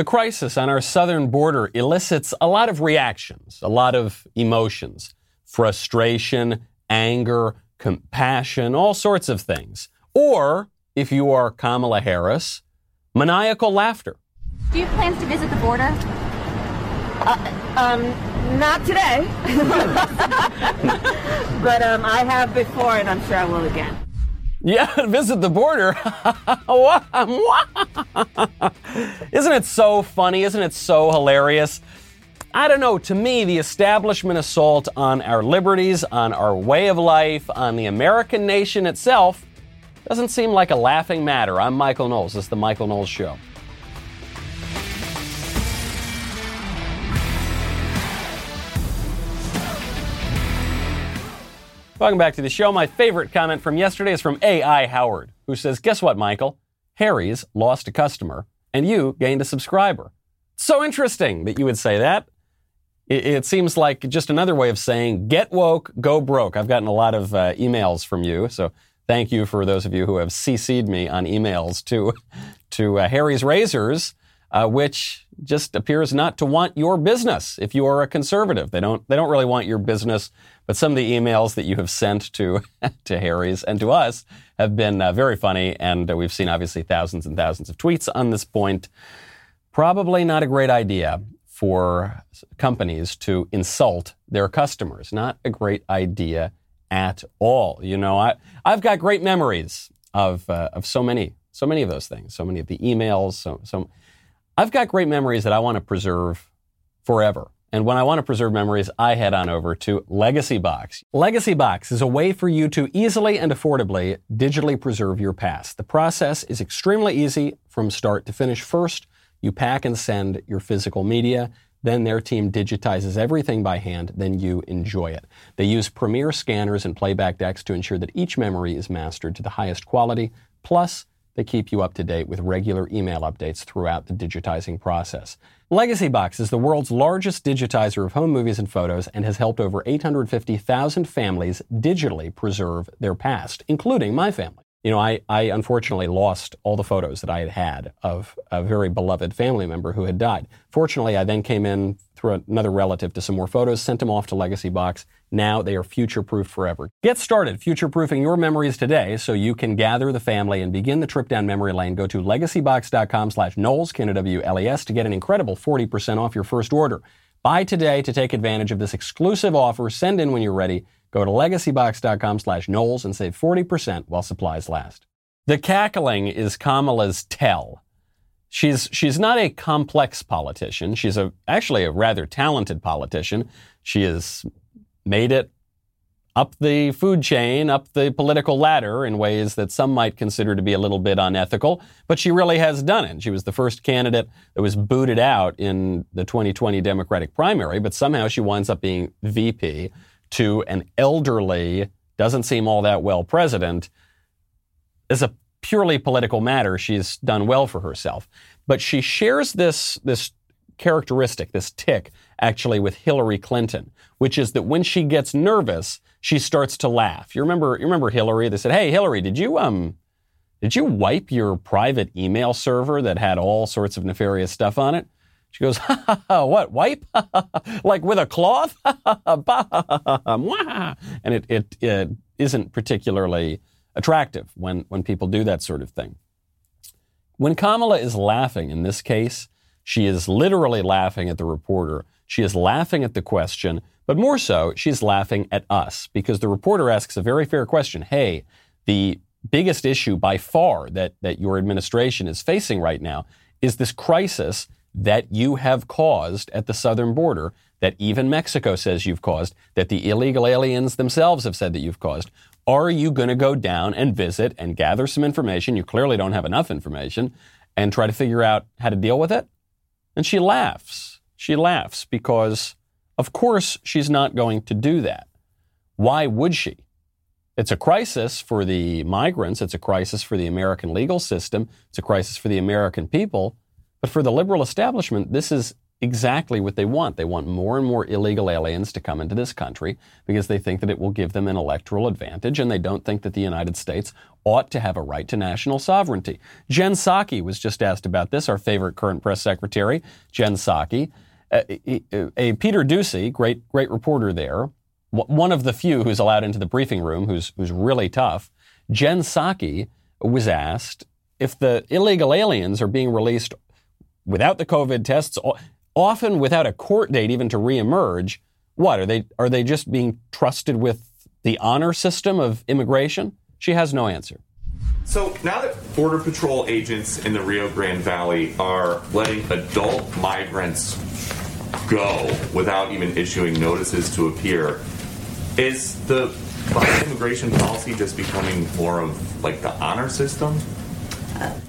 The crisis on our southern border elicits a lot of reactions, a lot of emotions frustration, anger, compassion, all sorts of things. Or, if you are Kamala Harris, maniacal laughter. Do you have plans to visit the border? Uh, um, not today. but um, I have before, and I'm sure I will again. Yeah, visit the border. Isn't it so funny? Isn't it so hilarious? I don't know. To me, the establishment assault on our liberties, on our way of life, on the American nation itself doesn't seem like a laughing matter. I'm Michael Knowles. This is The Michael Knowles Show. Welcome back to the show. My favorite comment from yesterday is from A.I. Howard, who says, Guess what, Michael? Harry's lost a customer and you gained a subscriber. So interesting that you would say that. It, it seems like just another way of saying, get woke, go broke. I've gotten a lot of uh, emails from you, so thank you for those of you who have CC'd me on emails to, to uh, Harry's Razors, uh, which just appears not to want your business if you are a conservative. They don't, they don't really want your business but some of the emails that you have sent to to Harry's and to us have been uh, very funny, and uh, we've seen obviously thousands and thousands of tweets on this point. Probably not a great idea for companies to insult their customers. Not a great idea at all. You know, I I've got great memories of uh, of so many so many of those things, so many of the emails. So so I've got great memories that I want to preserve forever. And when I want to preserve memories, I head on over to Legacy Box. Legacy Box is a way for you to easily and affordably digitally preserve your past. The process is extremely easy from start to finish. First, you pack and send your physical media. Then their team digitizes everything by hand. Then you enjoy it. They use premier scanners and playback decks to ensure that each memory is mastered to the highest quality. Plus, they keep you up to date with regular email updates throughout the digitizing process. Legacy Box is the world's largest digitizer of home movies and photos and has helped over 850,000 families digitally preserve their past, including my family. You know, I, I unfortunately lost all the photos that I had had of a very beloved family member who had died. Fortunately, I then came in through another relative to some more photos, sent them off to Legacy Box. Now they are future proof forever. Get started future proofing your memories today so you can gather the family and begin the trip down memory lane. Go to legacybox.com slash Knowles, K-N-O-W-L-E-S, to get an incredible 40% off your first order. Buy today to take advantage of this exclusive offer. Send in when you're ready. Go to legacybox.com slash Knowles and save 40% while supplies last. The cackling is Kamala's tell. She's she's not a complex politician. She's a actually a rather talented politician. She has made it up the food chain, up the political ladder in ways that some might consider to be a little bit unethical, but she really has done it. She was the first candidate that was booted out in the 2020 Democratic primary, but somehow she winds up being VP to an elderly, doesn't seem all that well president. As a purely political matter, she's done well for herself. But she shares this, this characteristic, this tick, actually with Hillary Clinton, which is that when she gets nervous, she starts to laugh. You remember, you remember Hillary? They said, "Hey, Hillary, did you um, did you wipe your private email server that had all sorts of nefarious stuff on it?" She goes, ha, ha, ha, what, wipe? like with a cloth? and it, it, it isn't particularly attractive when, when people do that sort of thing. When Kamala is laughing in this case, she is literally laughing at the reporter. She is laughing at the question, but more so, she's laughing at us because the reporter asks a very fair question. Hey, the biggest issue by far that, that your administration is facing right now is this crisis that you have caused at the southern border, that even Mexico says you've caused, that the illegal aliens themselves have said that you've caused. Are you going to go down and visit and gather some information? You clearly don't have enough information and try to figure out how to deal with it? And she laughs. She laughs because, of course, she's not going to do that. Why would she? It's a crisis for the migrants. It's a crisis for the American legal system. It's a crisis for the American people. But for the liberal establishment, this is exactly what they want. They want more and more illegal aliens to come into this country because they think that it will give them an electoral advantage, and they don't think that the United States ought to have a right to national sovereignty. Jen Psaki was just asked about this, our favorite current press secretary, Jen Psaki. Uh, a, a, a Peter Doocy, great, great reporter there, one of the few who's allowed into the briefing room, who's, who's really tough. Jen Psaki was asked if the illegal aliens are being released without the COVID tests, often without a court date even to reemerge, what are they? Are they just being trusted with the honor system of immigration? She has no answer. So now that Border Patrol agents in the Rio Grande Valley are letting adult migrants go without even issuing notices to appear, is the Biden immigration policy just becoming more of like the honor system?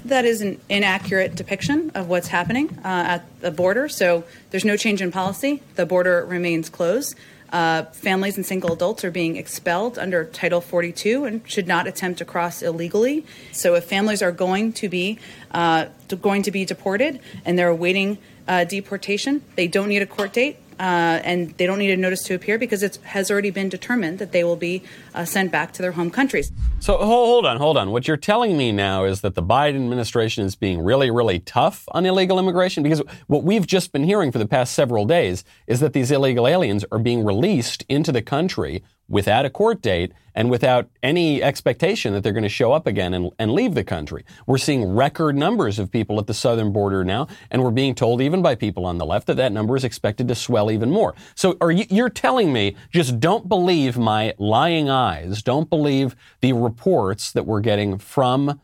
That is an inaccurate depiction of what's happening uh, at the border. So there's no change in policy. The border remains closed. Uh, families and single adults are being expelled under Title 42 and should not attempt to cross illegally. So if families are going to be uh, going to be deported and they're awaiting uh, deportation, they don't need a court date uh, and they don't need a notice to appear because it has already been determined that they will be uh, sent back to their home countries. So hold on, hold on. What you're telling me now is that the Biden administration is being really, really tough on illegal immigration because what we've just been hearing for the past several days is that these illegal aliens are being released into the country without a court date and without any expectation that they're going to show up again and, and leave the country. We're seeing record numbers of people at the southern border now, and we're being told even by people on the left that that number is expected to swell even more. So are you, you're telling me just don't believe my lying eyes, don't believe the reports that we're getting from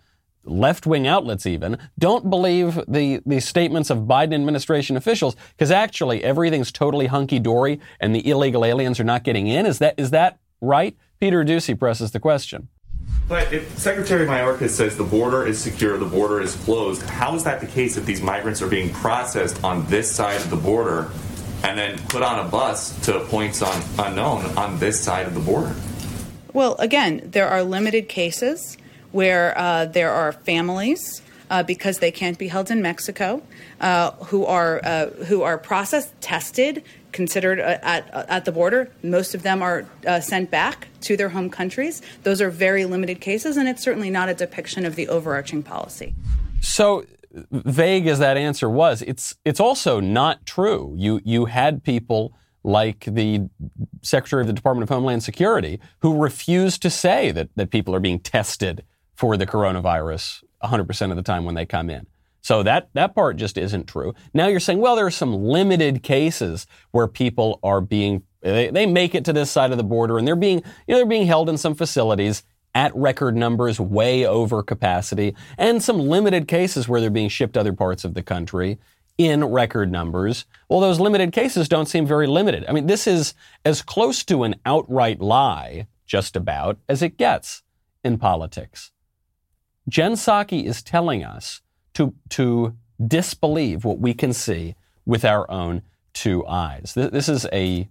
left wing outlets even don't believe the, the statements of Biden administration officials because actually everything's totally hunky dory and the illegal aliens are not getting in. Is that, is that right? Peter Doocy presses the question. But if Secretary Mayorkas says the border is secure, the border is closed, how is that the case if these migrants are being processed on this side of the border and then put on a bus to points on, unknown on this side of the border? Well, again, there are limited cases where uh, there are families. Uh, because they can't be held in Mexico, uh, who are uh, who are processed, tested, considered uh, at at the border. Most of them are uh, sent back to their home countries. Those are very limited cases, and it's certainly not a depiction of the overarching policy. So vague as that answer was, it's it's also not true. You you had people like the Secretary of the Department of Homeland Security who refused to say that, that people are being tested for the coronavirus 100% of the time when they come in. So that, that part just isn't true. Now you're saying, well, there are some limited cases where people are being, they, they make it to this side of the border and they're being, you know, they're being held in some facilities at record numbers, way over capacity, and some limited cases where they're being shipped to other parts of the country in record numbers. Well, those limited cases don't seem very limited. I mean, this is as close to an outright lie, just about, as it gets in politics. Jen Psaki is telling us to, to disbelieve what we can see with our own two eyes. This is a,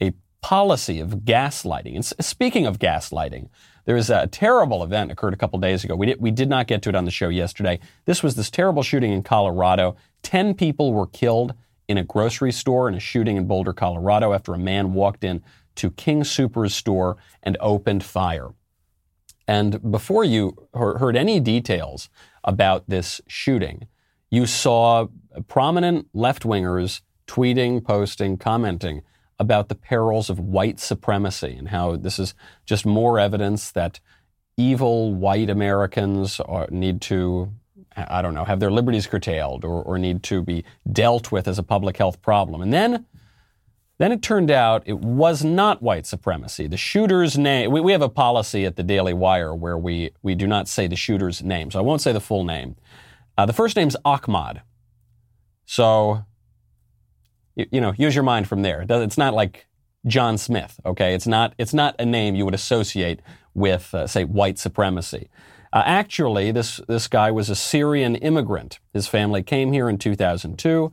a policy of gaslighting. And speaking of gaslighting, there was a terrible event occurred a couple days ago. We did, we did not get to it on the show yesterday. This was this terrible shooting in Colorado. Ten people were killed in a grocery store in a shooting in Boulder, Colorado after a man walked in to King Soopers store and opened fire. And before you heard any details about this shooting, you saw prominent left wingers tweeting, posting, commenting about the perils of white supremacy and how this is just more evidence that evil white Americans need to, I don't know, have their liberties curtailed or, or need to be dealt with as a public health problem. And then then it turned out it was not white supremacy. The shooter's name, we, we, have a policy at the Daily Wire where we, we do not say the shooter's name, so I won't say the full name. Uh, the first name's Ahmad. So, you, you, know, use your mind from there. It's not like John Smith, okay? It's not, it's not a name you would associate with, uh, say, white supremacy. Uh, actually, this, this guy was a Syrian immigrant. His family came here in 2002.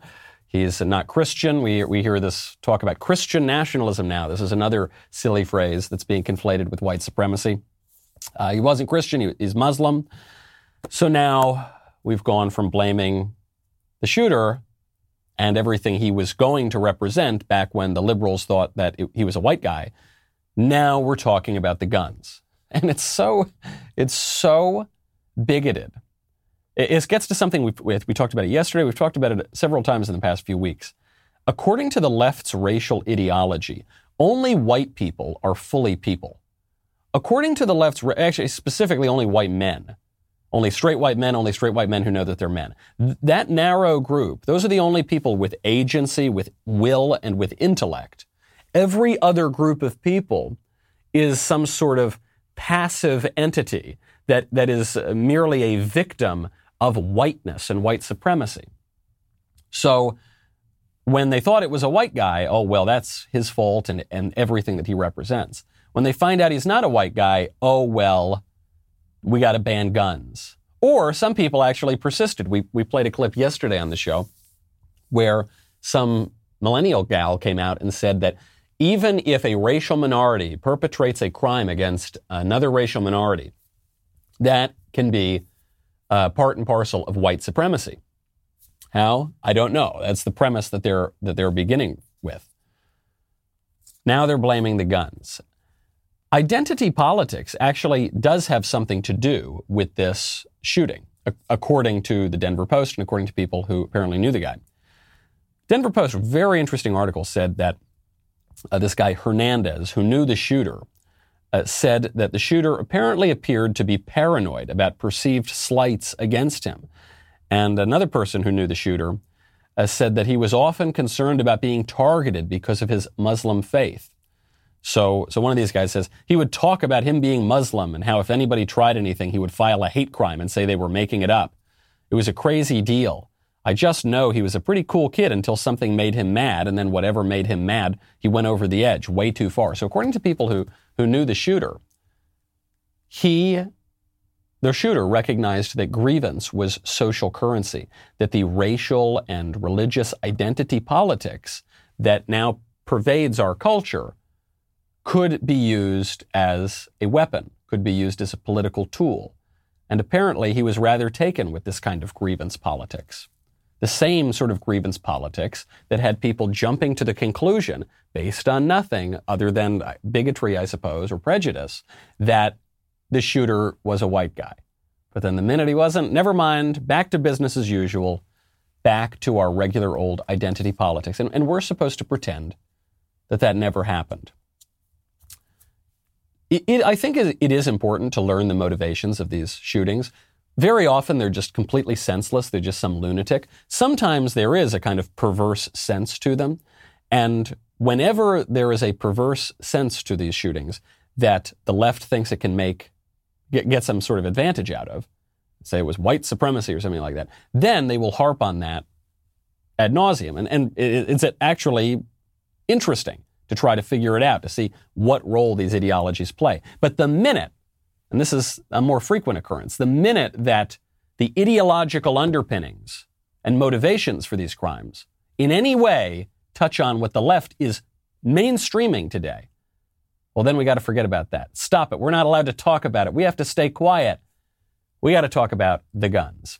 He's not Christian. We, we hear this talk about Christian nationalism now. This is another silly phrase that's being conflated with white supremacy. Uh, he wasn't Christian, he, he's Muslim. So now we've gone from blaming the shooter and everything he was going to represent back when the liberals thought that it, he was a white guy. Now we're talking about the guns. And it's so, it's so bigoted. It, gets to something we've, we talked about it yesterday. We've talked about it several times in the past few weeks. According to the left's racial ideology, only white people are fully people. According to the left's, actually specifically only white men, only straight white men, only straight white men who know that they're men. That narrow group, those are the only people with agency, with will, and with intellect. Every other group of people is some sort of passive entity that, that is uh, merely a victim of whiteness and white supremacy. So when they thought it was a white guy, oh, well, that's his fault and, and everything that he represents. When they find out he's not a white guy, oh, well, we got to ban guns. Or some people actually persisted. We, we played a clip yesterday on the show where some millennial gal came out and said that even if a racial minority perpetrates a crime against another racial minority, that can be uh, part and parcel of white supremacy. How? I don't know. That's the premise that they're that they're beginning with. Now they're blaming the guns. Identity politics actually does have something to do with this shooting, according to the Denver Post and according to people who apparently knew the guy. Denver Post, very interesting article, said that uh, this guy Hernandez, who knew the shooter, uh, said that the shooter apparently appeared to be paranoid about perceived slights against him. And another person who knew the shooter uh, said that he was often concerned about being targeted because of his Muslim faith. So, so one of these guys says he would talk about him being Muslim and how if anybody tried anything, he would file a hate crime and say they were making it up. It was a crazy deal. I just know he was a pretty cool kid until something made him mad, and then whatever made him mad, he went over the edge way too far. So according to people who, who knew the shooter, he, the shooter recognized that grievance was social currency, that the racial and religious identity politics that now pervades our culture could be used as a weapon, could be used as a political tool. And apparently he was rather taken with this kind of grievance politics the same sort of grievance politics that had people jumping to the conclusion, based on nothing other than uh, bigotry, I suppose, or prejudice, that the shooter was a white guy. But then the minute he wasn't, never mind, back to business as usual, back to our regular old identity politics. And, and we're supposed to pretend that that never happened. It, it, I think it is important to learn the motivations of these shootings. Very often they're just completely senseless. They're just some lunatic. Sometimes there is a kind of perverse sense to them. And whenever there is a perverse sense to these shootings that the left thinks it can make, get, get some sort of advantage out of, say it was white supremacy or something like that, then they will harp on that ad nauseum. And, and it's actually interesting to try to figure it out, to see what role these ideologies play. But the minute and this is a more frequent occurrence, the minute that the ideological underpinnings and motivations for these crimes in any way touch on what the left is mainstreaming today, well, then we got to forget about that. Stop it. We're not allowed to talk about it. We have to stay quiet. We got to talk about the guns.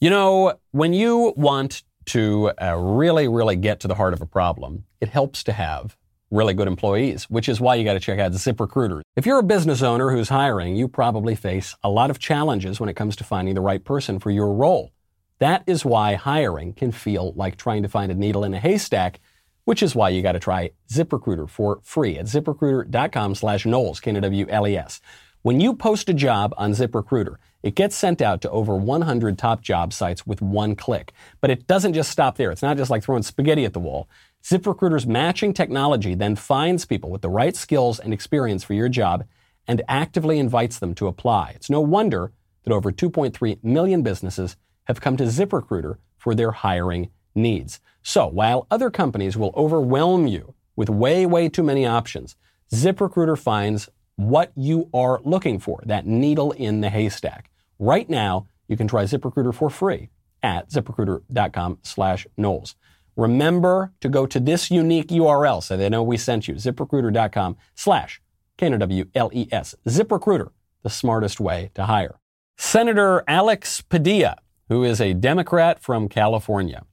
You know, when you want to uh, really, really get to the heart of a problem, it helps to have really good employees, which is why you got to check out ZipRecruiter. If you're a business owner who's hiring, you probably face a lot of challenges when it comes to finding the right person for your role. That is why hiring can feel like trying to find a needle in a haystack, which is why you got to try ZipRecruiter for free at ziprecruiter.com slash Knowles, K-N-W-L-E-S. When you post a job on ZipRecruiter, it gets sent out to over 100 top job sites with one click. But it doesn't just stop there. It's not just like throwing spaghetti at the wall. ZipRecruiter's matching technology then finds people with the right skills and experience for your job and actively invites them to apply. It's no wonder that over 2.3 million businesses have come to ZipRecruiter for their hiring needs. So while other companies will overwhelm you with way, way too many options, ZipRecruiter finds what you are looking for, that needle in the haystack. Right now, you can try ZipRecruiter for free at ziprecruiter.com slash Knowles. Remember to go to this unique URL so they know we sent you, ziprecruiter.com slash K-N-W-L-E-S. ZipRecruiter, the smartest way to hire. Senator Alex Padilla who is a Democrat from California,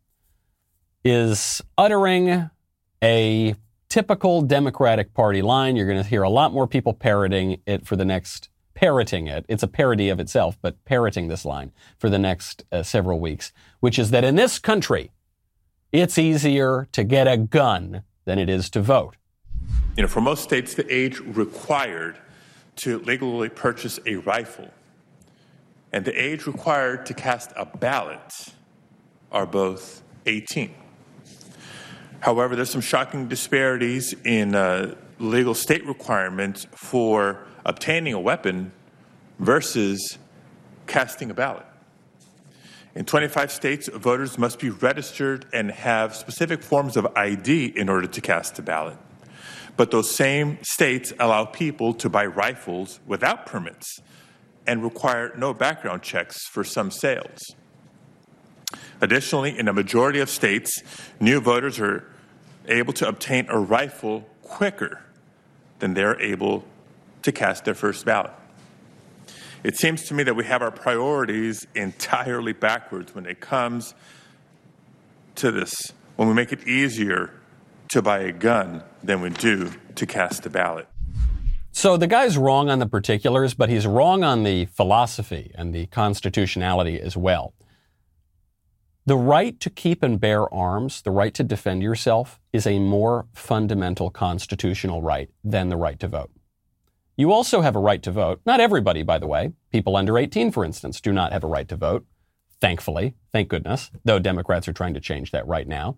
is uttering a typical Democratic Party line. You're going to hear a lot more people parroting it for the next parroting it. It's a parody of itself, but parroting this line for the next uh, several weeks, which is that in this country, it's easier to get a gun than it is to vote. You know, for most states, the age required to legally purchase a rifle and the age required to cast a ballot are both 18. However, there's some shocking disparities in uh, legal state requirements for obtaining a weapon versus casting a ballot. In 25 states, voters must be registered and have specific forms of ID in order to cast a ballot. But those same states allow people to buy rifles without permits and require no background checks for some sales. Additionally, in a majority of states, new voters are able to obtain a rifle quicker than they're able to cast their first ballot. It seems to me that we have our priorities entirely backwards when it comes to this, when we make it easier to buy a gun than we do to cast a ballot. So the guy's wrong on the particulars, but he's wrong on the philosophy and the constitutionality as well. The right to keep and bear arms, the right to defend yourself, is a more fundamental constitutional right than the right to vote. You also have a right to vote. Not everybody, by the way. People under 18, for instance, do not have a right to vote. Thankfully, thank goodness, though Democrats are trying to change that right now.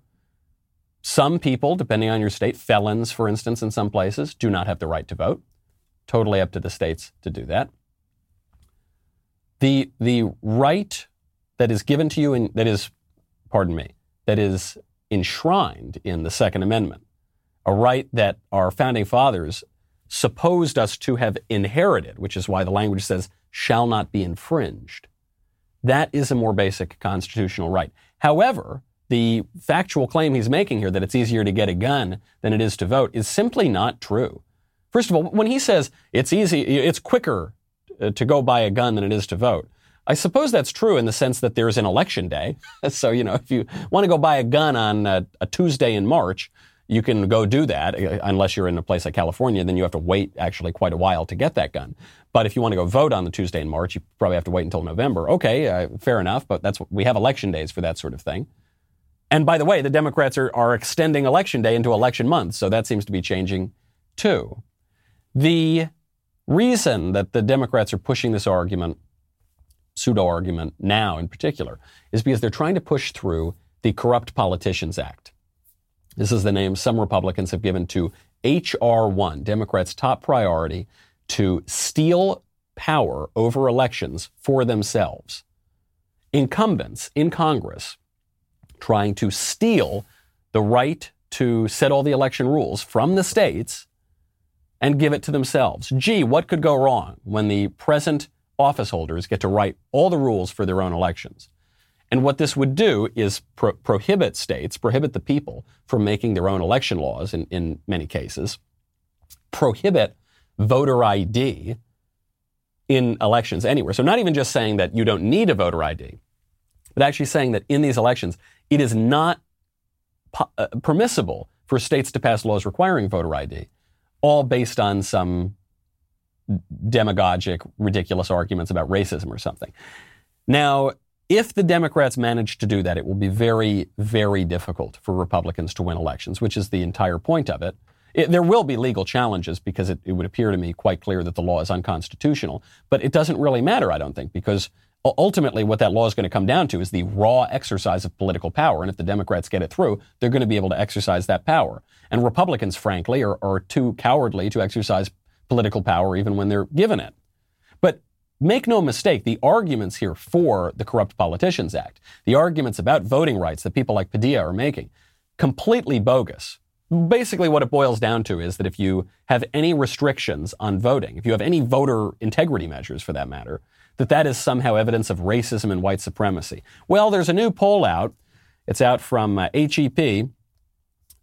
Some people, depending on your state, felons, for instance, in some places, do not have the right to vote. Totally up to the states to do that. The, the right that is given to you, in, that is, pardon me, that is enshrined in the Second Amendment, a right that our founding fathers supposed us to have inherited, which is why the language says shall not be infringed. That is a more basic constitutional right. However, the factual claim he's making here that it's easier to get a gun than it is to vote is simply not true. First of all, when he says it's easy, it's quicker uh, to go buy a gun than it is to vote, I suppose that's true in the sense that there's an election day. so, you know, if you want to go buy a gun on a, a Tuesday in March, you can go do that uh, unless you're in a place like California. Then you have to wait actually quite a while to get that gun. But if you want to go vote on the Tuesday in March, you probably have to wait until November. Okay, uh, fair enough. But that's we have election days for that sort of thing. And by the way, the Democrats are, are extending election day into election month, so that seems to be changing too. The reason that the Democrats are pushing this argument, pseudo argument now in particular, is because they're trying to push through the Corrupt Politicians Act. This is the name some Republicans have given to H.R. 1, Democrats' top priority to steal power over elections for themselves. Incumbents in Congress trying to steal the right to set all the election rules from the states and give it to themselves. Gee, what could go wrong when the present office holders get to write all the rules for their own elections? And what this would do is pro- prohibit states, prohibit the people from making their own election laws in, in many cases, prohibit voter ID in elections anywhere. So, not even just saying that you don't need a voter ID, but actually saying that in these elections, it is not po- uh, permissible for states to pass laws requiring voter ID, all based on some demagogic, ridiculous arguments about racism or something. Now, if the Democrats manage to do that, it will be very, very difficult for Republicans to win elections, which is the entire point of it. it there will be legal challenges because it, it would appear to me quite clear that the law is unconstitutional. But it doesn't really matter, I don't think, because ultimately what that law is going to come down to is the raw exercise of political power. And if the Democrats get it through, they're going to be able to exercise that power. And Republicans, frankly, are, are too cowardly to exercise political power even when they're given it. Make no mistake, the arguments here for the Corrupt Politicians Act, the arguments about voting rights that people like Padilla are making, completely bogus. Basically, what it boils down to is that if you have any restrictions on voting, if you have any voter integrity measures for that matter, that that is somehow evidence of racism and white supremacy. Well, there's a new poll out. It's out from uh, HEP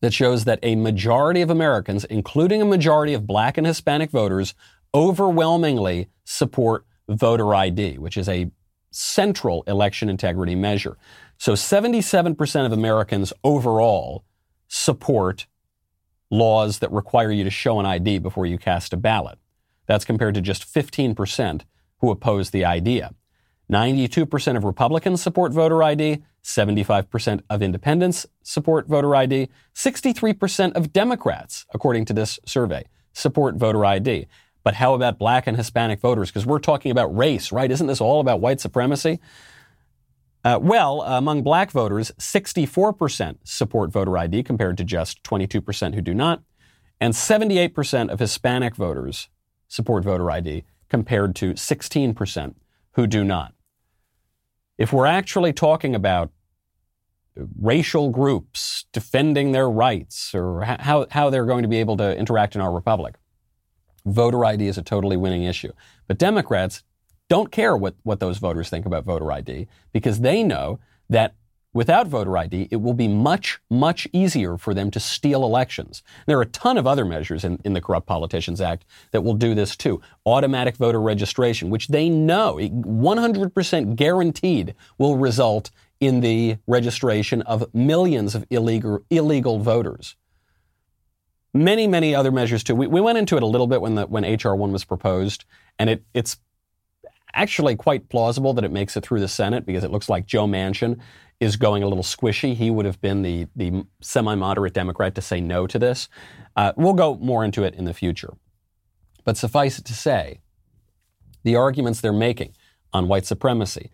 that shows that a majority of Americans, including a majority of black and Hispanic voters, overwhelmingly support voter ID, which is a central election integrity measure. So 77% of Americans overall support laws that require you to show an ID before you cast a ballot. That's compared to just 15% who oppose the idea. 92% of Republicans support voter ID, 75% of independents support voter ID, 63% of Democrats, according to this survey, support voter ID. But how about black and Hispanic voters? Because we're talking about race, right? Isn't this all about white supremacy? Uh, well, among black voters, 64% support voter ID compared to just 22% who do not. And 78% of Hispanic voters support voter ID compared to 16% who do not. If we're actually talking about racial groups defending their rights or how, how they're going to be able to interact in our republic, voter ID is a totally winning issue. But Democrats don't care what, what those voters think about voter ID because they know that without voter ID, it will be much, much easier for them to steal elections. There are a ton of other measures in, in the Corrupt Politicians Act that will do this too. Automatic voter registration, which they know 100% guaranteed will result in the registration of millions of illegal, illegal voters. Many, many other measures too. We, we went into it a little bit when the, when HR one was proposed, and it, it's actually quite plausible that it makes it through the Senate because it looks like Joe Manchin is going a little squishy. He would have been the, the semi moderate Democrat to say no to this. Uh, we'll go more into it in the future. But suffice it to say, the arguments they're making on white supremacy,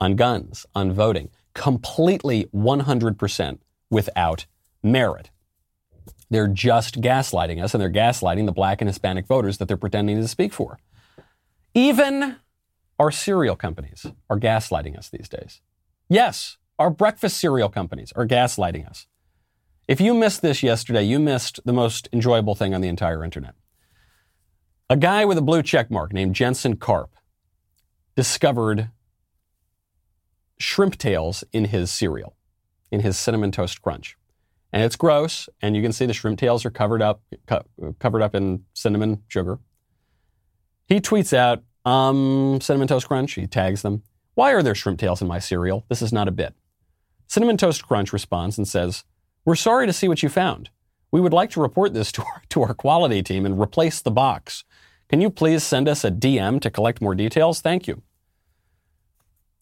on guns, on voting, completely 100% without merit. They're just gaslighting us, and they're gaslighting the black and Hispanic voters that they're pretending to speak for. Even our cereal companies are gaslighting us these days. Yes, our breakfast cereal companies are gaslighting us. If you missed this yesterday, you missed the most enjoyable thing on the entire internet. A guy with a blue check mark named Jensen Karp discovered shrimp tails in his cereal, in his cinnamon toast crunch. And it's gross, and you can see the shrimp tails are covered up, co- covered up in cinnamon sugar. He tweets out, um, Cinnamon Toast Crunch, he tags them. Why are there shrimp tails in my cereal? This is not a bit. Cinnamon Toast Crunch responds and says, We're sorry to see what you found. We would like to report this to our, to our quality team and replace the box. Can you please send us a DM to collect more details? Thank you.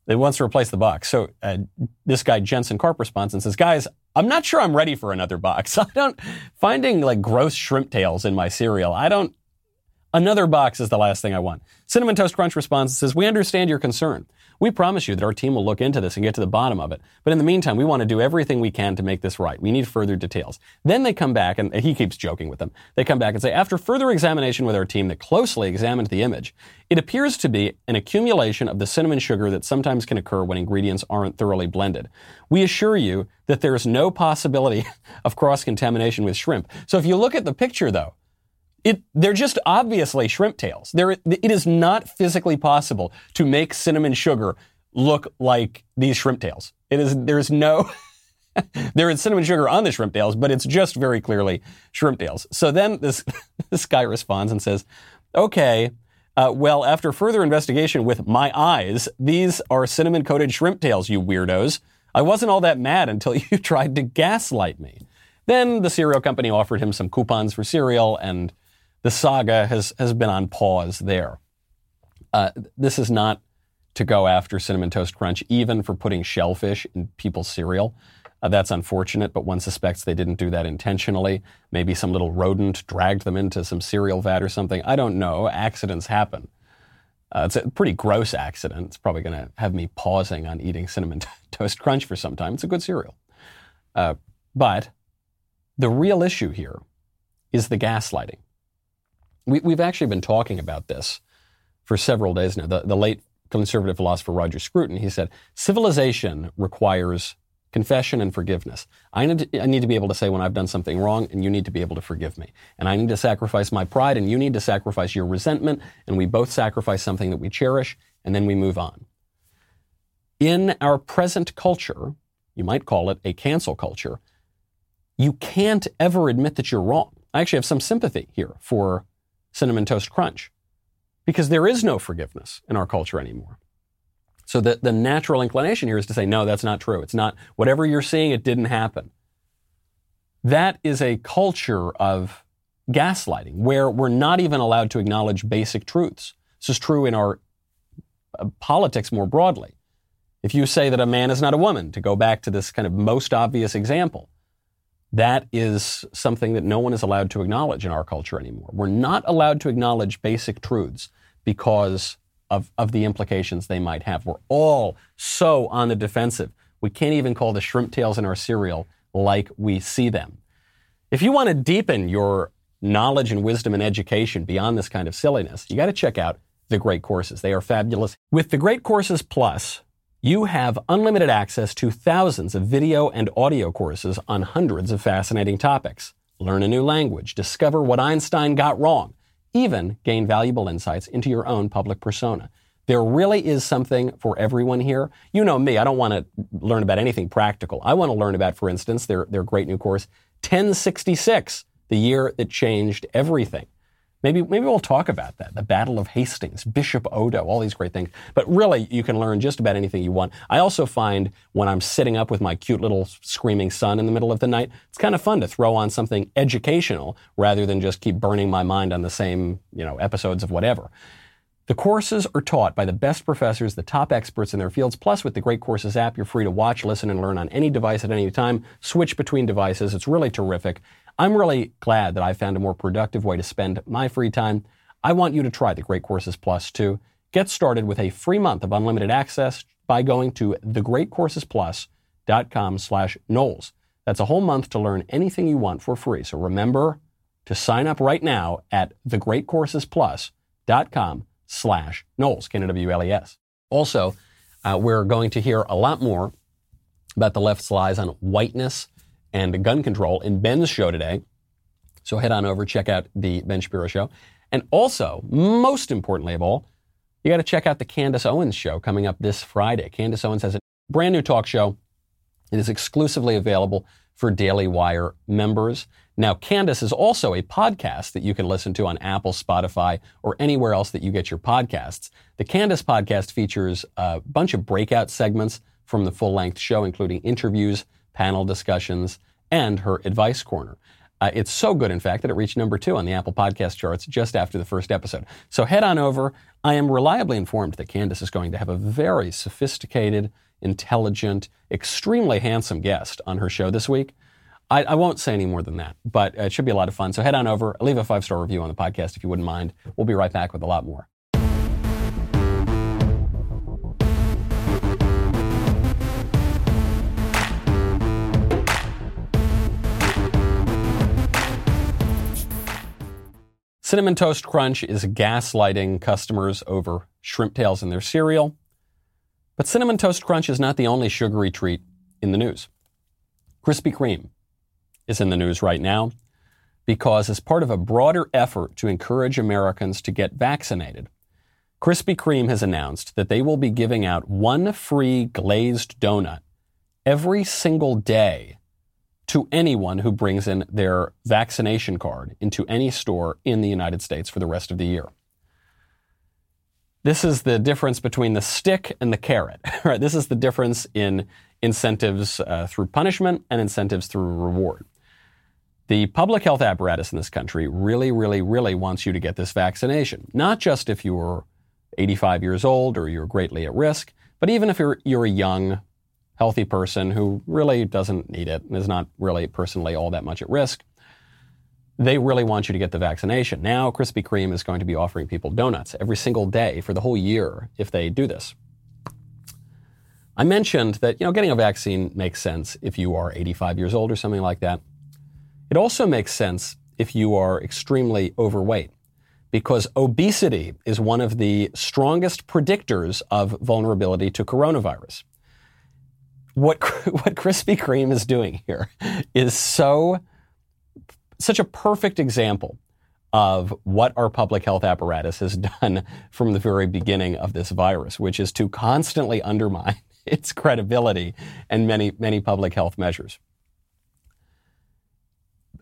They wants to replace the box. So uh, this guy Jensen Karp responds and says, "Guys, I'm not sure I'm ready for another box. I don't finding like gross shrimp tails in my cereal. I don't Another box is the last thing I want. Cinnamon Toast Crunch responds and says, We understand your concern. We promise you that our team will look into this and get to the bottom of it. But in the meantime, we want to do everything we can to make this right. We need further details. Then they come back, and he keeps joking with them. They come back and say, After further examination with our team that closely examined the image, it appears to be an accumulation of the cinnamon sugar that sometimes can occur when ingredients aren't thoroughly blended. We assure you that there is no possibility of cross contamination with shrimp. So if you look at the picture, though, it, they're just obviously shrimp tails. It is not physically possible to make cinnamon sugar look like these shrimp tails. It is, there's no, there is cinnamon sugar on the shrimp tails, but it's just very clearly shrimp tails. So then this, this guy responds and says, okay, uh, well, after further investigation with my eyes, these are cinnamon coated shrimp tails, you weirdos. I wasn't all that mad until you tried to gaslight me. Then the cereal company offered him some coupons for cereal and the saga has, has been on pause there. Uh, this is not to go after Cinnamon Toast Crunch, even for putting shellfish in people's cereal. Uh, that's unfortunate, but one suspects they didn't do that intentionally. Maybe some little rodent dragged them into some cereal vat or something. I don't know. Accidents happen. Uh, it's a pretty gross accident. It's probably going to have me pausing on eating Cinnamon Toast Crunch for some time. It's a good cereal. Uh, but the real issue here is the gaslighting. We, have actually been talking about this for several days now. The, the late conservative philosopher Roger Scruton, he said, civilization requires confession and forgiveness. I need, to, I need to be able to say when I've done something wrong, and you need to be able to forgive me. And I need to sacrifice my pride, and you need to sacrifice your resentment, and we both sacrifice something that we cherish, and then we move on. In our present culture, you might call it a cancel culture, you can't ever admit that you're wrong. I actually have some sympathy here for Cinnamon Toast Crunch because there is no forgiveness in our culture anymore. So the, the natural inclination here is to say, no, that's not true. It's not, whatever you're seeing, it didn't happen. That is a culture of gaslighting where we're not even allowed to acknowledge basic truths. This is true in our uh, politics more broadly. If you say that a man is not a woman, to go back to this kind of most obvious example, that is something that no one is allowed to acknowledge in our culture anymore. We're not allowed to acknowledge basic truths because of, of the implications they might have. We're all so on the defensive. We can't even call the shrimp tails in our cereal like we see them. If you want to deepen your knowledge and wisdom and education beyond this kind of silliness, you got to check out the Great Courses. They are fabulous. With the Great Courses Plus, you have unlimited access to thousands of video and audio courses on hundreds of fascinating topics. Learn a new language, discover what Einstein got wrong, even gain valuable insights into your own public persona. There really is something for everyone here. You know me, I don't want to learn about anything practical. I want to learn about, for instance, their, their great new course, 1066, the year that changed everything. Maybe, maybe we'll talk about that. The Battle of Hastings, Bishop Odo, all these great things. But really, you can learn just about anything you want. I also find when I'm sitting up with my cute little screaming son in the middle of the night, it's kind of fun to throw on something educational rather than just keep burning my mind on the same, you know, episodes of whatever. The courses are taught by the best professors, the top experts in their fields. Plus, with the Great Courses app, you're free to watch, listen, and learn on any device at any time. Switch between devices. It's really terrific. I'm really glad that I found a more productive way to spend my free time. I want you to try the Great Courses Plus too. Get started with a free month of unlimited access by going to thegreatcoursesplus.com slash Knowles. That's a whole month to learn anything you want for free. So remember to sign up right now at thegreatcoursesplus.com slash Knowles. Also, uh, we're going to hear a lot more about the left's lies on whiteness and gun control in Ben's show today. So head on over, check out the Ben Shapiro show. And also, most importantly of all, you got to check out the Candace Owens show coming up this Friday. Candace Owens has a brand new talk show. It is exclusively available for Daily Wire members. Now, Candace is also a podcast that you can listen to on Apple, Spotify, or anywhere else that you get your podcasts. The Candace podcast features a bunch of breakout segments from the full length show, including interviews, panel discussions, and her advice corner. Uh, it's so good, in fact, that it reached number two on the Apple podcast charts just after the first episode. So head on over. I am reliably informed that Candace is going to have a very sophisticated, intelligent, extremely handsome guest on her show this week. I, I, won't say any more than that, but it should be a lot of fun. So head on over, leave a five star review on the podcast if you wouldn't mind. We'll be right back with a lot more. Cinnamon Toast Crunch is gaslighting customers over shrimp tails in their cereal. But Cinnamon Toast Crunch is not the only sugary treat in the news. Krispy Kreme is in the news right now because, as part of a broader effort to encourage Americans to get vaccinated, Krispy Kreme has announced that they will be giving out one free glazed donut every single day to anyone who brings in their vaccination card into any store in the United States for the rest of the year. This is the difference between the stick and the carrot. Right? This is the difference in incentives uh, through punishment and incentives through reward. The public health apparatus in this country really, really, really wants you to get this vaccination. Not just if you're 85 years old or you're greatly at risk, but even if you're, you're a young, healthy person who really doesn't need it and is not really personally all that much at risk. They really want you to get the vaccination. Now, Krispy Kreme is going to be offering people donuts every single day for the whole year if they do this. I mentioned that, you know, getting a vaccine makes sense if you are 85 years old or something like that. It also makes sense if you are extremely overweight because obesity is one of the strongest predictors of vulnerability to coronavirus. What, what Krispy Kreme is doing here is so, such a perfect example of what our public health apparatus has done from the very beginning of this virus, which is to constantly undermine its credibility and many, many public health measures.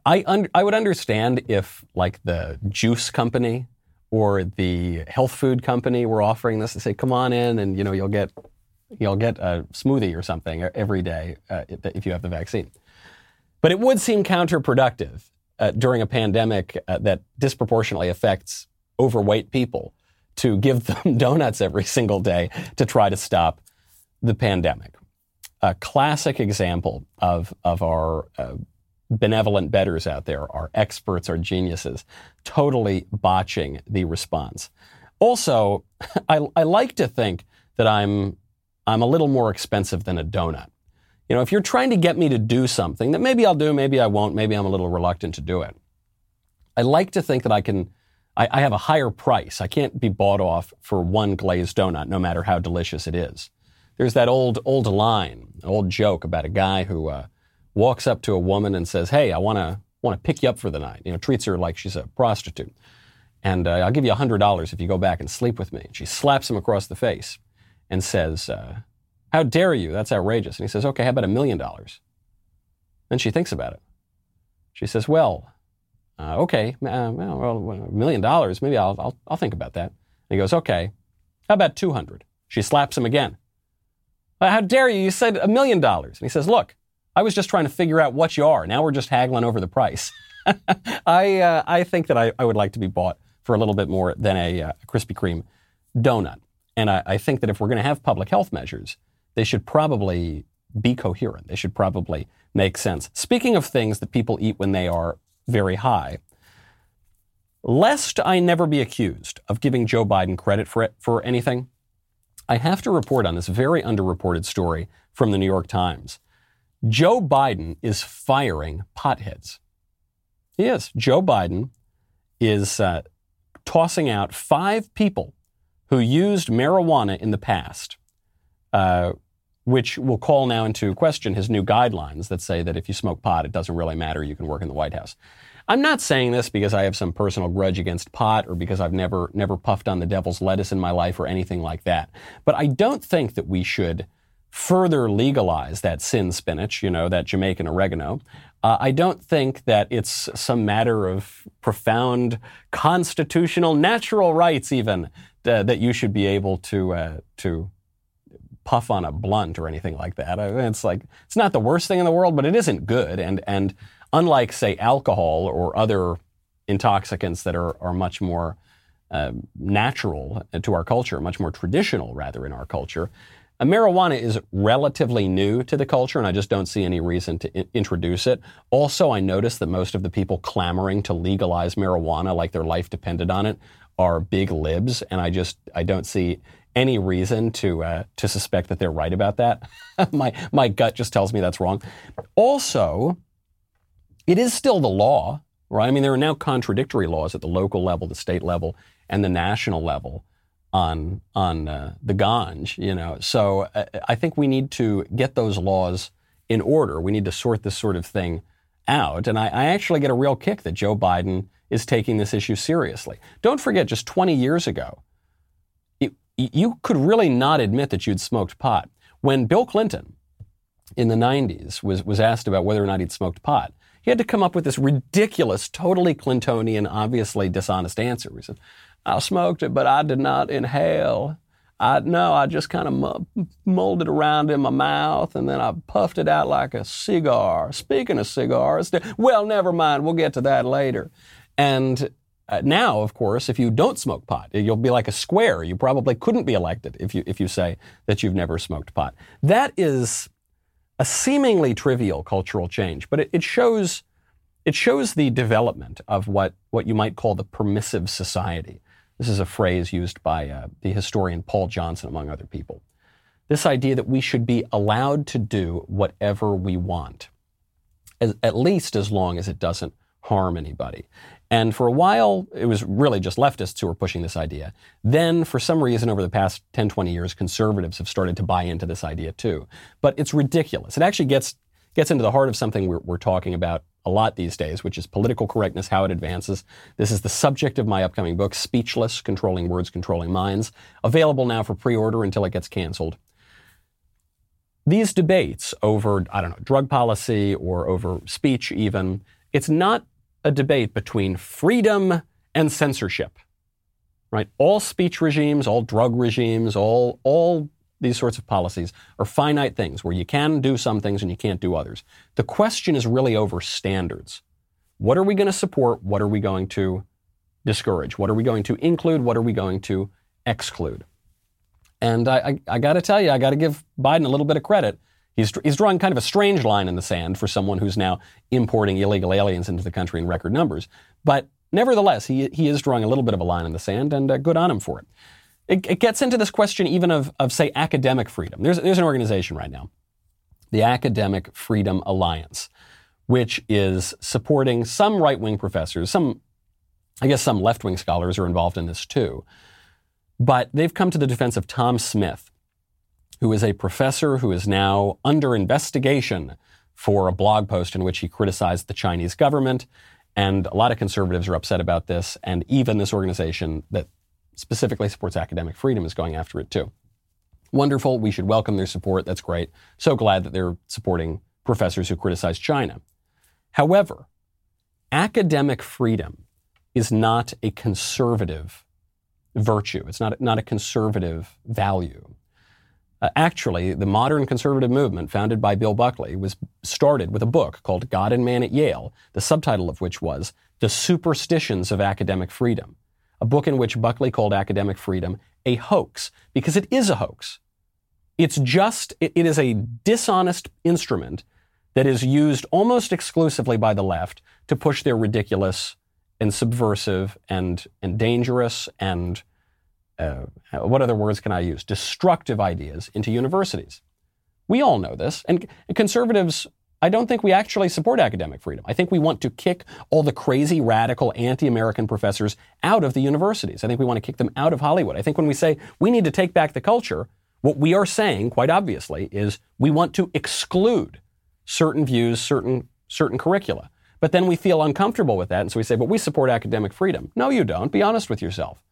I, un- I would understand if, like, the juice company or the health food company were offering this and say, come on in and, you know, you'll get You'll get a smoothie or something every day uh, if you have the vaccine. But it would seem counterproductive uh, during a pandemic uh, that disproportionately affects overweight people to give them donuts every single day to try to stop the pandemic. A classic example of, of our uh, benevolent betters out there, our experts, our geniuses, totally botching the response. Also, I, I like to think that I'm, I'm a little more expensive than a donut. You know, if you're trying to get me to do something that maybe I'll do, maybe I won't, maybe I'm a little reluctant to do it. I like to think that I can, I, I have a higher price. I can't be bought off for one glazed donut, no matter how delicious it is. There's that old, old line, old joke about a guy who uh, walks up to a woman and says, "Hey, I want to want to pick you up for the night." You know, treats her like she's a prostitute, and uh, I'll give you a hundred dollars if you go back and sleep with me. She slaps him across the face and says, uh, how dare you? That's outrageous. And he says, Okay, how about a million dollars? Then she thinks about it. She says, Well, uh, okay, uh, well, a million dollars, maybe I'll, I'll, I'll think about that. And he goes, Okay, how about 200? She slaps him again. How dare you? You said a million dollars. And he says, Look, I was just trying to figure out what you are. Now we're just haggling over the price. I, uh, I think that I, I would like to be bought for a little bit more than a, uh, Krispy Kreme donut. And I, I think that if we're going to have public health measures, they should probably be coherent. They should probably make sense. Speaking of things that people eat when they are very high, lest I never be accused of giving Joe Biden credit for it, for anything, I have to report on this very underreported story from the New York Times. Joe Biden is firing potheads. He is. Joe Biden is uh, tossing out five people who used marijuana in the past. Uh, which will call now into question his new guidelines that say that if you smoke pot, it doesn't really matter. You can work in the White House. I'm not saying this because I have some personal grudge against pot or because I've never, never puffed on the devil's lettuce in my life or anything like that. But I don't think that we should further legalize that sin spinach, you know, that Jamaican oregano. Uh, I don't think that it's some matter of profound constitutional, natural rights even uh, that you should be able to, uh, to puff on a blunt or anything like that. It's like it's not the worst thing in the world, but it isn't good. And and unlike say alcohol or other intoxicants that are are much more uh, natural to our culture, much more traditional rather in our culture. Uh, marijuana is relatively new to the culture, and I just don't see any reason to introduce it. Also, I noticed that most of the people clamoring to legalize marijuana, like their life depended on it, are big libs, and I just I don't see any reason to uh, to suspect that they're right about that. my my gut just tells me that's wrong. Also, it is still the law, right? I mean, there are now contradictory laws at the local level, the state level, and the national level on on uh, the ganj. You know, so uh, I think we need to get those laws in order. We need to sort this sort of thing out. And I, I actually get a real kick that Joe Biden is taking this issue seriously. Don't forget, just 20 years ago, you could really not admit that you'd smoked pot. When Bill Clinton in the 90s was, was asked about whether or not he'd smoked pot, he had to come up with this ridiculous, totally Clintonian, obviously dishonest answer. He said, I smoked it, but I did not inhale. I no, I just kind of molded around in my mouth and then I puffed it out like a cigar. Speaking of cigars, well, never mind. We'll get to that later. And uh, now, of course, if you don't smoke pot, you'll be like a square. You probably couldn't be elected if you, if you say that you've never smoked pot. That is a seemingly trivial cultural change, but it, it shows, it shows the development of what, what you might call the permissive society. This is a phrase used by uh, the historian Paul Johnson, among other people. This idea that we should be allowed to do whatever we want, as, at least as long as it doesn't harm anybody. And for a while, it was really just leftists who were pushing this idea. Then, for some reason, over the past 10, 20 years, conservatives have started to buy into this idea too. But it's ridiculous. It actually gets, gets into the heart of something we're, we're talking about a lot these days, which is political correctness, how it advances. This is the subject of my upcoming book, Speechless Controlling Words, Controlling Minds, available now for pre order until it gets canceled. These debates over, I don't know, drug policy or over speech, even, it's not a debate between freedom and censorship. Right? All speech regimes, all drug regimes, all, all these sorts of policies are finite things where you can do some things and you can't do others. The question is really over standards. What are we going to support? What are we going to discourage? What are we going to include? What are we going to exclude? And I, I, I got to tell you, I got to give Biden a little bit of credit. He's, he's drawing kind of a strange line in the sand for someone who's now importing illegal aliens into the country in record numbers. But nevertheless, he, he is drawing a little bit of a line in the sand, and uh, good on him for it. It. It gets into this question even of, of, say, academic freedom. There's, there's an organization right now, the Academic Freedom Alliance, which is supporting some right wing professors, some, I guess some left wing scholars are involved in this too. But they've come to the defense of Tom Smith, who is a professor who is now under investigation for a blog post in which he criticized the Chinese government. And a lot of conservatives are upset about this. And even this organization that specifically supports academic freedom is going after it too. Wonderful. We should welcome their support. That's great. So glad that they're supporting professors who criticize China. However, academic freedom is not a conservative virtue. It's not, not a conservative value. Uh, actually, the modern conservative movement, founded by Bill Buckley, was started with a book called God and Man at Yale, the subtitle of which was The Superstitions of Academic Freedom, a book in which Buckley called academic freedom a hoax, because it is a hoax. It's just, it, it is a dishonest instrument that is used almost exclusively by the left to push their ridiculous and subversive and, and dangerous and uh, what other words can I use? Destructive ideas into universities. We all know this. And conservatives, I don't think we actually support academic freedom. I think we want to kick all the crazy, radical, anti American professors out of the universities. I think we want to kick them out of Hollywood. I think when we say we need to take back the culture, what we are saying, quite obviously, is we want to exclude certain views, certain, certain curricula. But then we feel uncomfortable with that, and so we say, but we support academic freedom. No, you don't. Be honest with yourself.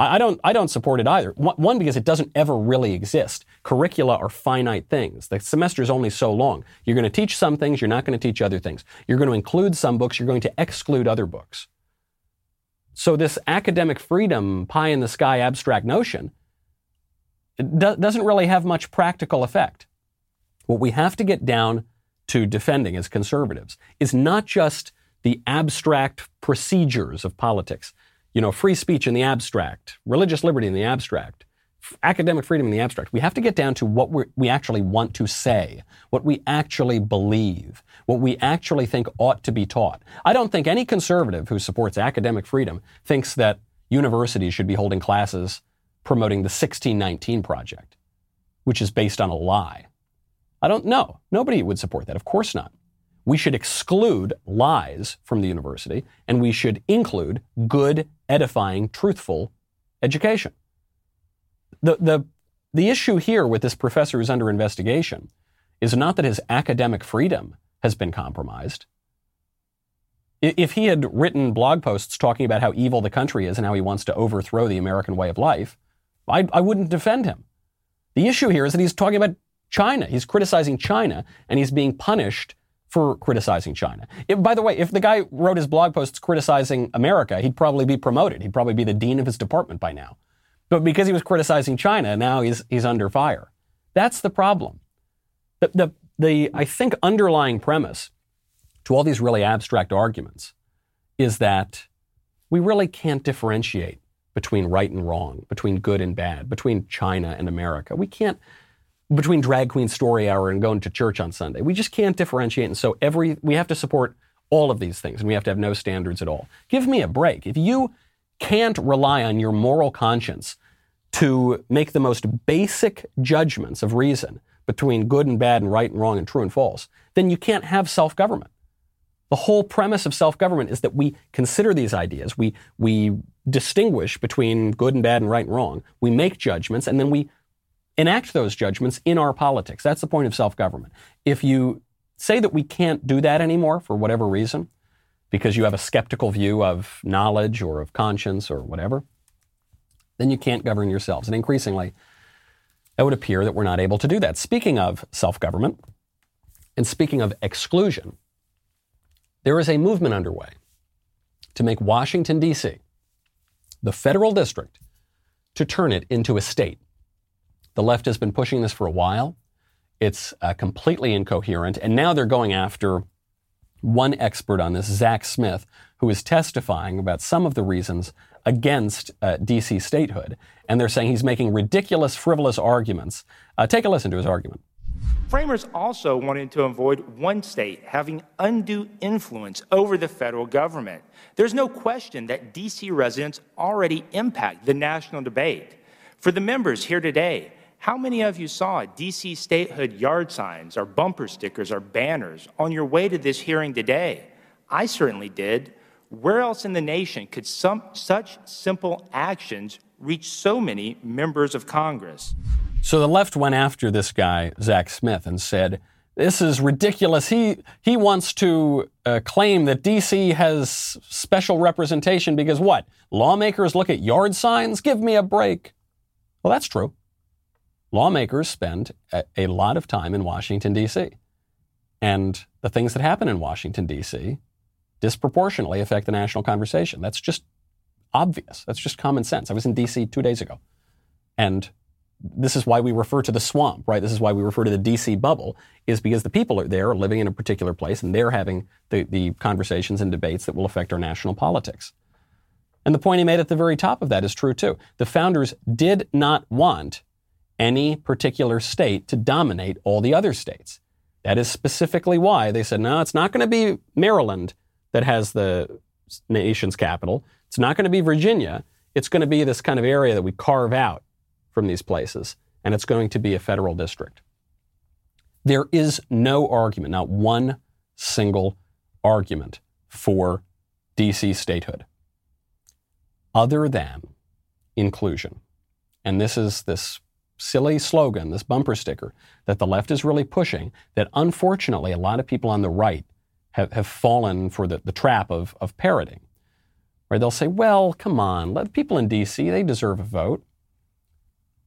I, I don't, I don't support it either. One, because it doesn't ever really exist. Curricula are finite things. The semester is only so long. You're going to teach some things, you're not going to teach other things. You're going to include some books, you're going to exclude other books. So this academic freedom, pie in the sky abstract notion, do, doesn't really have much practical effect. What we have to get down to defending as conservatives is not just the abstract procedures of politics, you know, free speech in the abstract, religious liberty in the abstract, academic freedom in the abstract. We have to get down to what we actually want to say, what we actually believe, what we actually think ought to be taught. I don't think any conservative who supports academic freedom thinks that universities should be holding classes promoting the 1619 Project, which is based on a lie. I don't know. Nobody would support that. Of course not. We should exclude lies from the university and we should include good, edifying, truthful education. The, the, the issue here with this professor who's under investigation is not that his academic freedom has been compromised. If he had written blog posts talking about how evil the country is and how he wants to overthrow the American way of life, I, I wouldn't defend him. The issue here is that he's talking about China. He's criticizing China and he's being punished for criticizing China. If, by the way, if the guy wrote his blog posts criticizing America, he'd probably be promoted. He'd probably be the dean of his department by now. But because he was criticizing China, now he's, he's under fire. That's the problem. The, the, the, I think, underlying premise to all these really abstract arguments is that we really can't differentiate between right and wrong, between good and bad, between China and America. We can't, between drag queen story hour and going to church on Sunday. We just can't differentiate. And so every, we have to support all of these things and we have to have no standards at all. Give me a break. If you can't rely on your moral conscience to make the most basic judgments of reason between good and bad and right and wrong and true and false, then you can't have self-government. The whole premise of self-government is that we consider these ideas. We, we distinguish between good and bad and right and wrong. We make judgments and then we enact those judgments in our politics. That's the point of self government. If you say that we can't do that anymore for whatever reason, because you have a skeptical view of knowledge or of conscience or whatever, then you can't govern yourselves. And increasingly, it would appear that we're not able to do that. Speaking of self government and speaking of exclusion, there is a movement underway to make Washington, D.C., the federal district, to turn it into a state. The left has been pushing this for a while. It's uh, completely incoherent. And now they're going after one expert on this, Zach Smith, who is testifying about some of the reasons against uh, DC statehood. And they're saying he's making ridiculous, frivolous arguments. Uh, take a listen to his argument. Framers also wanted to avoid one state having undue influence over the federal government. There's no question that DC residents already impact the national debate. For the members here today, how many of you saw DC statehood yard signs or bumper stickers or banners on your way to this hearing today? I certainly did. Where else in the nation could some, such simple actions reach so many members of Congress? So the left went after this guy, Zach Smith, and said, This is ridiculous. He, he wants to uh, claim that D.C. has special representation because what? Lawmakers look at yard signs? Give me a break. Well, that's true lawmakers spend a, a lot of time in Washington, D.C. And the things that happen in Washington, D.C. disproportionately affect the national conversation. That's just obvious. That's just common sense. I was in D.C. two days ago. And this is why we refer to the swamp, right? This is why we refer to the DC bubble, is because the people are there living in a particular place and they're having the, the conversations and debates that will affect our national politics. And the point he made at the very top of that is true too. The founders did not want any particular state to dominate all the other states. That is specifically why they said, no, it's not going to be Maryland that has the nation's capital. It's not going to be Virginia. It's going to be this kind of area that we carve out from these places, and it's going to be a federal district. There is no argument, not one single argument for DC statehood other than inclusion. And this is this silly slogan, this bumper sticker that the left is really pushing, that unfortunately a lot of people on the right have, have fallen for the, the trap of, of parroting. Where they'll say, well, come on, let people in D.C., they deserve a vote.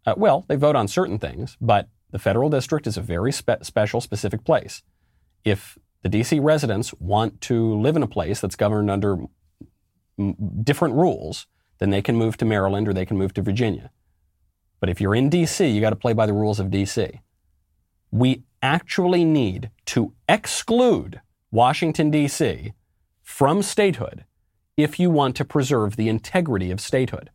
Uh, well, they vote on certain things, but the federal district is a very spe- special, specific place. If the D.C. residents want to live in a place that's governed under m- different rules, then they can move to Maryland or they can move to Virginia. But if you're in DC, you got to play by the rules of DC. We actually need to exclude Washington, D.C. from statehood if you want to preserve the integrity of statehood.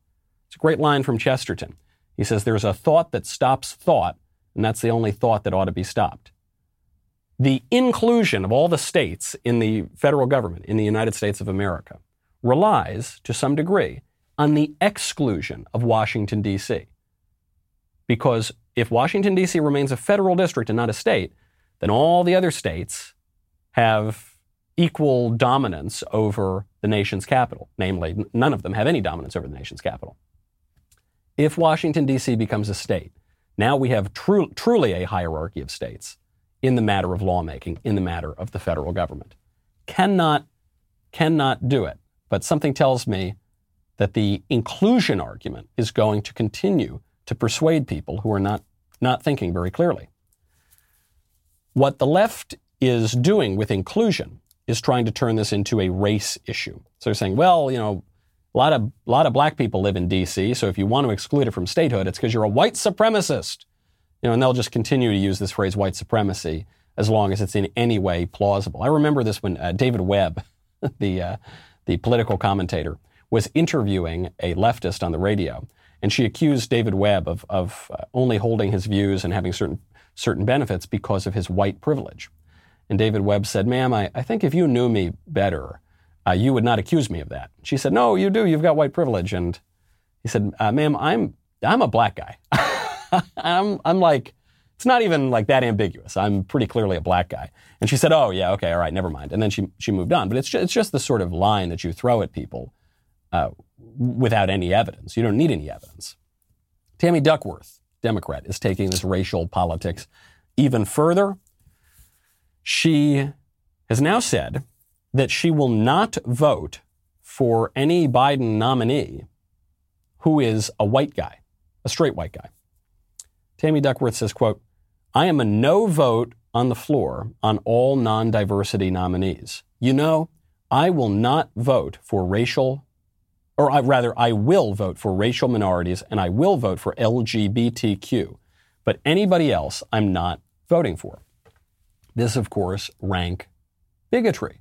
It's a great line from Chesterton. He says, There's a thought that stops thought, and that's the only thought that ought to be stopped. The inclusion of all the states in the federal government in the United States of America relies, to some degree, on the exclusion of Washington, D.C. Because if Washington, D.C. remains a federal district and not a state, then all the other states have equal dominance over the nation's capital. Namely, none of them have any dominance over the nation's capital. If Washington, D.C. becomes a state, now we have tru- truly a hierarchy of states in the matter of lawmaking, in the matter of the federal government. Cannot, cannot do it. But something tells me that the inclusion argument is going to continue to persuade people who are not, not thinking very clearly. What the left is doing with inclusion is trying to turn this into a race issue. So they're saying, well, you know, a lot of, a lot of black people live in D.C., so if you want to exclude it from statehood, it's because you're a white supremacist. You know, and they'll just continue to use this phrase white supremacy as long as it's in any way plausible. I remember this when uh, David Webb, the, uh, the political commentator, was interviewing a leftist on the radio. And she accused David Webb of, of uh, only holding his views and having certain, certain benefits because of his white privilege. And David Webb said, Ma'am, I, I think if you knew me better, uh, you would not accuse me of that. She said, No, you do. You've got white privilege. And he said, uh, Ma'am, I'm, I'm a black guy. I'm, I'm like, it's not even like that ambiguous. I'm pretty clearly a black guy. And she said, Oh, yeah, okay, all right, never mind. And then she, she moved on. But it's just, it's just the sort of line that you throw at people uh, without any evidence. You don't need any evidence. Tammy Duckworth, Democrat, is taking this racial politics even further. She has now said that she will not vote for any Biden nominee who is a white guy, a straight white guy. Tammy Duckworth says, quote, I am a no vote on the floor on all non-diversity nominees. You know, I will not vote for racial or I, rather, I will vote for racial minorities and I will vote for LGBTQ. But anybody else, I'm not voting for. This, of course, rank bigotry.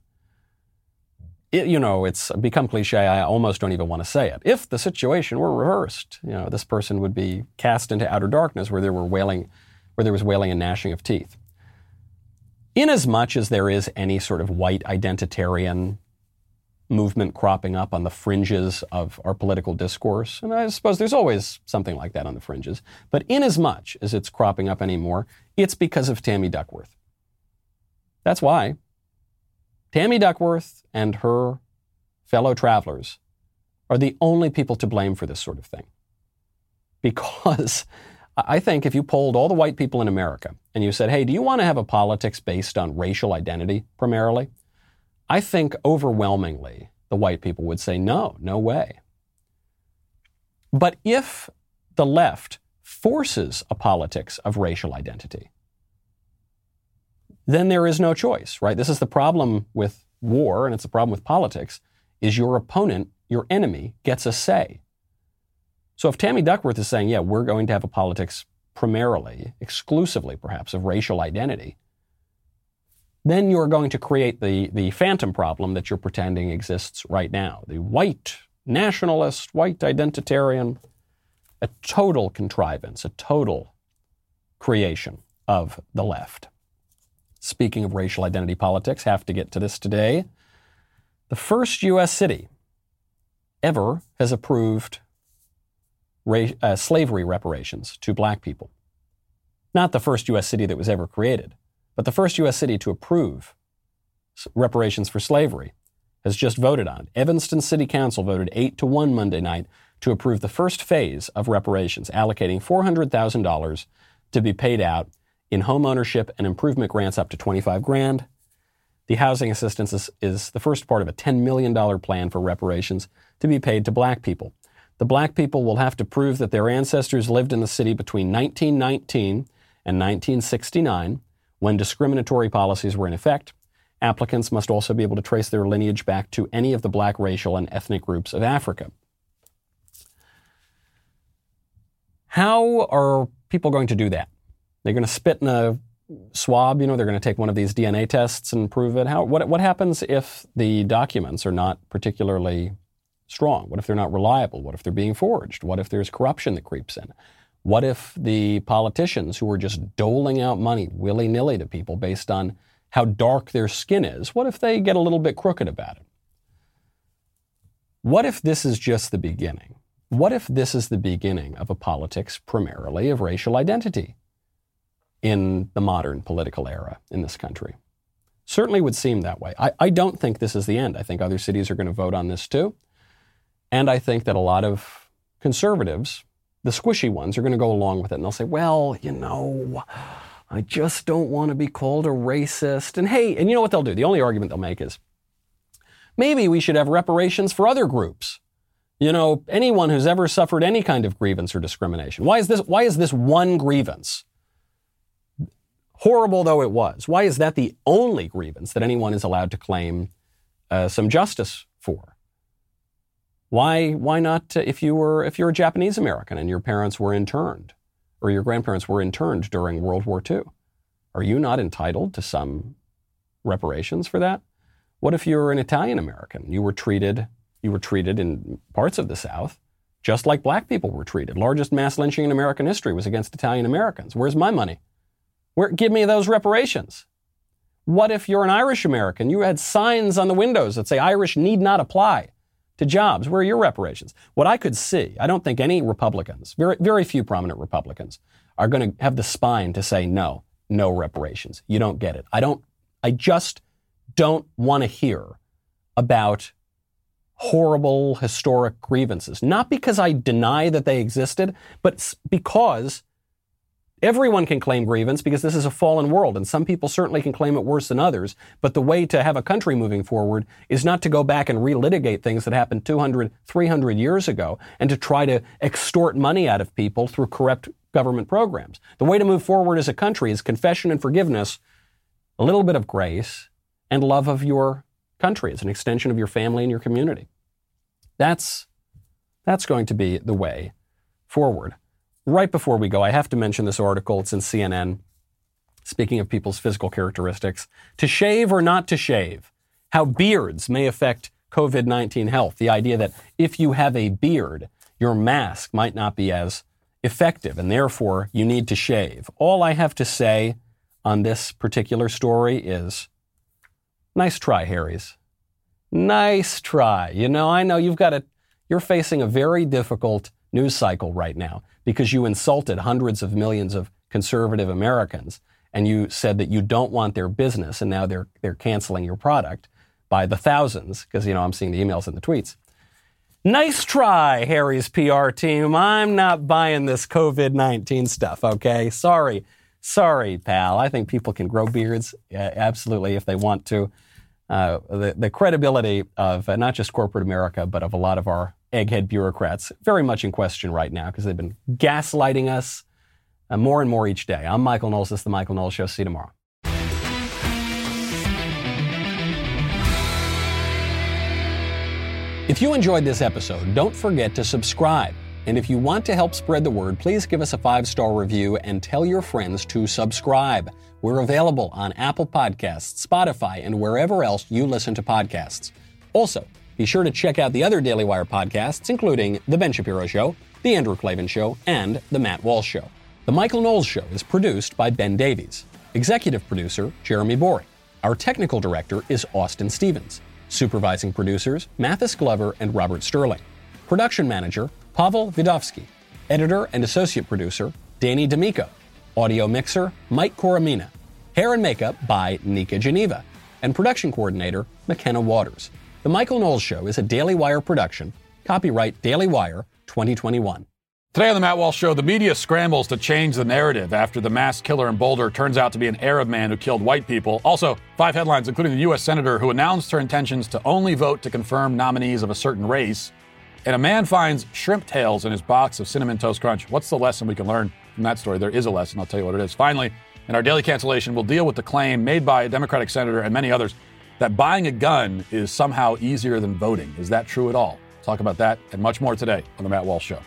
It, you know, it's become cliche. I almost don't even want to say it. If the situation were reversed, you know, this person would be cast into outer darkness where there were wailing, where there was wailing and gnashing of teeth. Inasmuch as there is any sort of white identitarian movement cropping up on the fringes of our political discourse, and I suppose there's always something like that on the fringes, but inasmuch as it's cropping up anymore, it's because of Tammy Duckworth. That's why Tammy Duckworth and her fellow travelers are the only people to blame for this sort of thing. Because I think if you polled all the white people in America and you said, hey, do you want to have a politics based on racial identity primarily? I think overwhelmingly the white people would say, no, no way. But if the left forces a politics of racial identity, then there is no choice, right? This is the problem with war, and it's the problem with politics, is your opponent, your enemy, gets a say. So if Tammy Duckworth is saying, yeah, we're going to have a politics primarily, exclusively perhaps, of racial identity, then you're going to create the, the phantom problem that you're pretending exists right now. The white nationalist, white identitarian, a total contrivance, a total creation of the left. Speaking of racial identity politics, have to get to this today. The first U.S. city ever has approved ra- uh, slavery reparations to black people. Not the first U.S. city that was ever created, but the first U.S. city to approve reparations for slavery has just voted on. it. Evanston City Council voted 8 to 1 Monday night to approve the first phase of reparations, allocating $400,000 to be paid out in home ownership and improvement grants up to 25 grand. The housing assistance is, is the first part of a $10 million plan for reparations to be paid to black people. The black people will have to prove that their ancestors lived in the city between 1919 and 1969 when discriminatory policies were in effect. Applicants must also be able to trace their lineage back to any of the black racial and ethnic groups of Africa. How are people going to do that? They're going to spit in a swab, you know, they're going to take one of these DNA tests and prove it. How, what, what happens if the documents are not particularly strong? What if they're not reliable? What if they're being forged? What if there's corruption that creeps in? What if the politicians who are just doling out money willy nilly to people based on how dark their skin is, what if they get a little bit crooked about it? What if this is just the beginning? What if this is the beginning of a politics primarily of racial identity? in the modern political era in this country. Certainly would seem that way. I, I don't think this is the end. I think other cities are going to vote on this too. And I think that a lot of conservatives, the squishy ones, are going to go along with it and they'll say, well, you know, I just don't want to be called a racist. And hey, and you know what they'll do? The only argument they'll make is maybe we should have reparations for other groups. You know, anyone who's ever suffered any kind of grievance or discrimination. Why is this, why is this one grievance? horrible though it was, why is that the only grievance that anyone is allowed to claim uh, some justice for? Why, why not uh, if you were if you're a Japanese American and your parents were interned or your grandparents were interned during World War II? Are you not entitled to some reparations for that? What if you're an Italian American? You were treated you were treated in parts of the South just like black people were treated. Largest mass lynching in American history was against Italian Americans. Where's my money? Where, give me those reparations. What if you're an Irish American? You had signs on the windows that say Irish need not apply to jobs. Where are your reparations? What I could see, I don't think any Republicans, very, very few prominent Republicans, are going to have the spine to say no, no reparations. You don't get it. I don't, I just don't want to hear about horrible historic grievances. Not because I deny that they existed, but because Everyone can claim grievance because this is a fallen world, and some people certainly can claim it worse than others. But the way to have a country moving forward is not to go back and relitigate things that happened 200, 300 years ago and to try to extort money out of people through corrupt government programs. The way to move forward as a country is confession and forgiveness, a little bit of grace, and love of your country as an extension of your family and your community. That's, that's going to be the way forward. Right before we go, I have to mention this article. It's in CNN. Speaking of people's physical characteristics, to shave or not to shave, how beards may affect COVID 19 health. The idea that if you have a beard, your mask might not be as effective and therefore you need to shave. All I have to say on this particular story is nice try, Harry's. Nice try. You know, I know you've got a, you're facing a very difficult news cycle right now because you insulted hundreds of millions of conservative Americans and you said that you don't want their business and now they're, they're canceling your product by the thousands because, you know, I'm seeing the emails and the tweets. Nice try, Harry's PR team. I'm not buying this COVID 19 stuff, okay? Sorry. Sorry, pal. I think people can grow beards, uh, absolutely, if they want to. Uh, the, the credibility of uh, not just corporate America, but of a lot of our egghead bureaucrats, very much in question right now because they've been gaslighting us uh, more and more each day. I'm Michael Knowles. This is The Michael Knowles Show. See you tomorrow. If you enjoyed this episode, don't forget to subscribe. And if you want to help spread the word, please give us a five star review and tell your friends to subscribe. We're available on Apple Podcasts, Spotify, and wherever else you listen to podcasts. Also, be sure to check out the other Daily Wire podcasts, including The Ben Shapiro Show, The Andrew Klavan Show, and The Matt Walsh Show. The Michael Knowles Show is produced by Ben Davies. Executive producer, Jeremy Boring. Our technical director is Austin Stevens. Supervising producers, Mathis Glover and Robert Sterling. Production manager, Pavel Vidovsky. Editor and associate producer, Danny D'Amico. Audio mixer, Mike Coromina. Hair and makeup by Nika Geneva. And production coordinator, McKenna Waters. The Michael Knowles Show is a Daily Wire production. Copyright Daily Wire 2021. Today on the Matt Walsh Show, the media scrambles to change the narrative after the mass killer in Boulder turns out to be an Arab man who killed white people. Also, five headlines, including the U.S. Senator who announced her intentions to only vote to confirm nominees of a certain race. And a man finds shrimp tails in his box of Cinnamon Toast Crunch. What's the lesson we can learn from that story? There is a lesson. I'll tell you what it is. Finally, in our daily cancellation, we'll deal with the claim made by a Democratic senator and many others that buying a gun is somehow easier than voting. Is that true at all? Talk about that and much more today on The Matt Walsh Show.